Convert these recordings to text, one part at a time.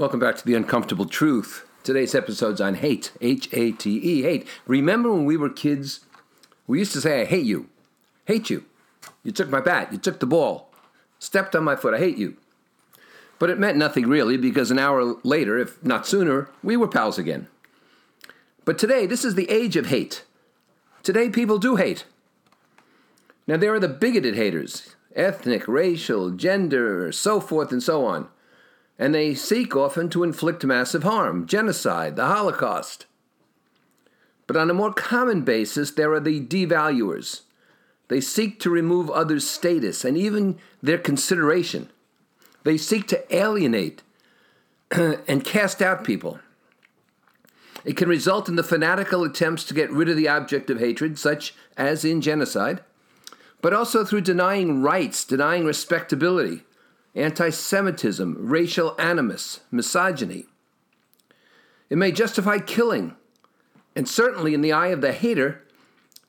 Welcome back to The Uncomfortable Truth. Today's episode's on hate. H A T E, hate. Remember when we were kids? We used to say, I hate you. Hate you. You took my bat. You took the ball. Stepped on my foot. I hate you. But it meant nothing really because an hour later, if not sooner, we were pals again. But today, this is the age of hate. Today, people do hate. Now, there are the bigoted haters ethnic, racial, gender, so forth and so on and they seek often to inflict massive harm, genocide, the Holocaust. But on a more common basis, there are the devaluers. They seek to remove others' status and even their consideration. They seek to alienate and cast out people. It can result in the fanatical attempts to get rid of the object of hatred, such as in genocide, but also through denying rights, denying respectability, anti Semitism, racial animus, misogyny. It may justify killing, and certainly in the eye of the hater,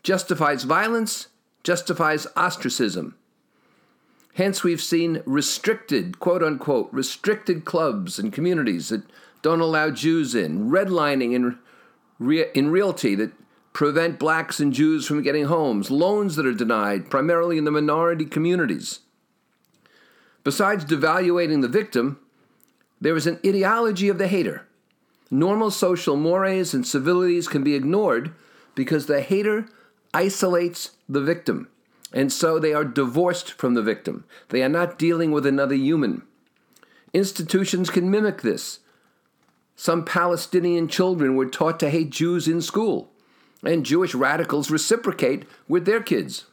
justifies violence, justifies ostracism. Hence, we've seen restricted, quote unquote, restricted clubs and communities that don't allow Jews in, redlining in, in realty that prevent blacks and Jews from getting homes, loans that are denied, primarily in the minority communities. Besides devaluating the victim, there is an ideology of the hater. Normal social mores and civilities can be ignored because the hater isolates the victim, and so they are divorced from the victim. They are not dealing with another human. Institutions can mimic this. Some Palestinian children were taught to hate Jews in school, and Jewish radicals reciprocate with their kids.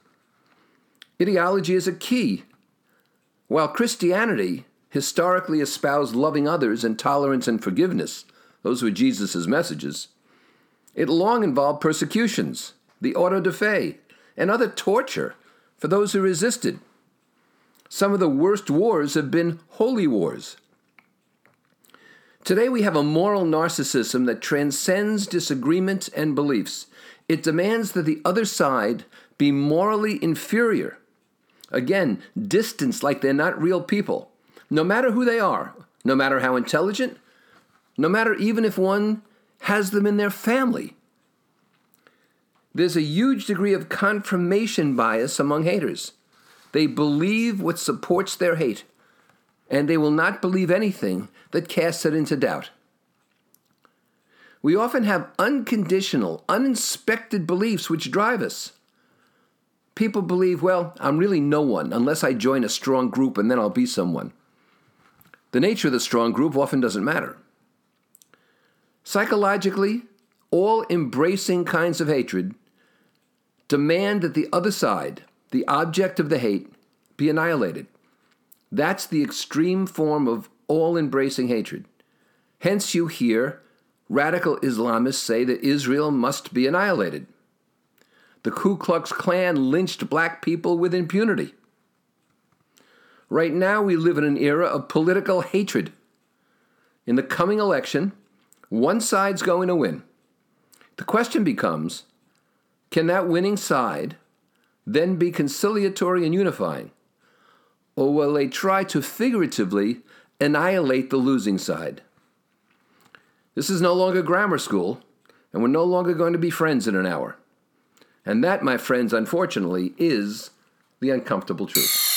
Ideology is a key while Christianity historically espoused loving others and tolerance and forgiveness, those were Jesus' messages, it long involved persecutions, the auto da fe, and other torture for those who resisted. Some of the worst wars have been holy wars. Today we have a moral narcissism that transcends disagreement and beliefs. It demands that the other side be morally inferior Again, distance like they're not real people, no matter who they are, no matter how intelligent, no matter even if one has them in their family. There's a huge degree of confirmation bias among haters. They believe what supports their hate, and they will not believe anything that casts it into doubt. We often have unconditional, uninspected beliefs which drive us people believe, well, I'm really no one unless I join a strong group and then I'll be someone. The nature of the strong group often doesn't matter. Psychologically, all embracing kinds of hatred demand that the other side, the object of the hate, be annihilated. That's the extreme form of all embracing hatred. Hence, you hear radical Islamists say that Israel must be annihilated. The Ku Klux Klan lynched black people with impunity. Right now, we live in an era of political hatred. In the coming election, one side's going to win. The question becomes can that winning side then be conciliatory and unifying? Or will they try to figuratively annihilate the losing side? This is no longer grammar school, and we're no longer going to be friends in an hour. And that, my friends, unfortunately, is the uncomfortable truth.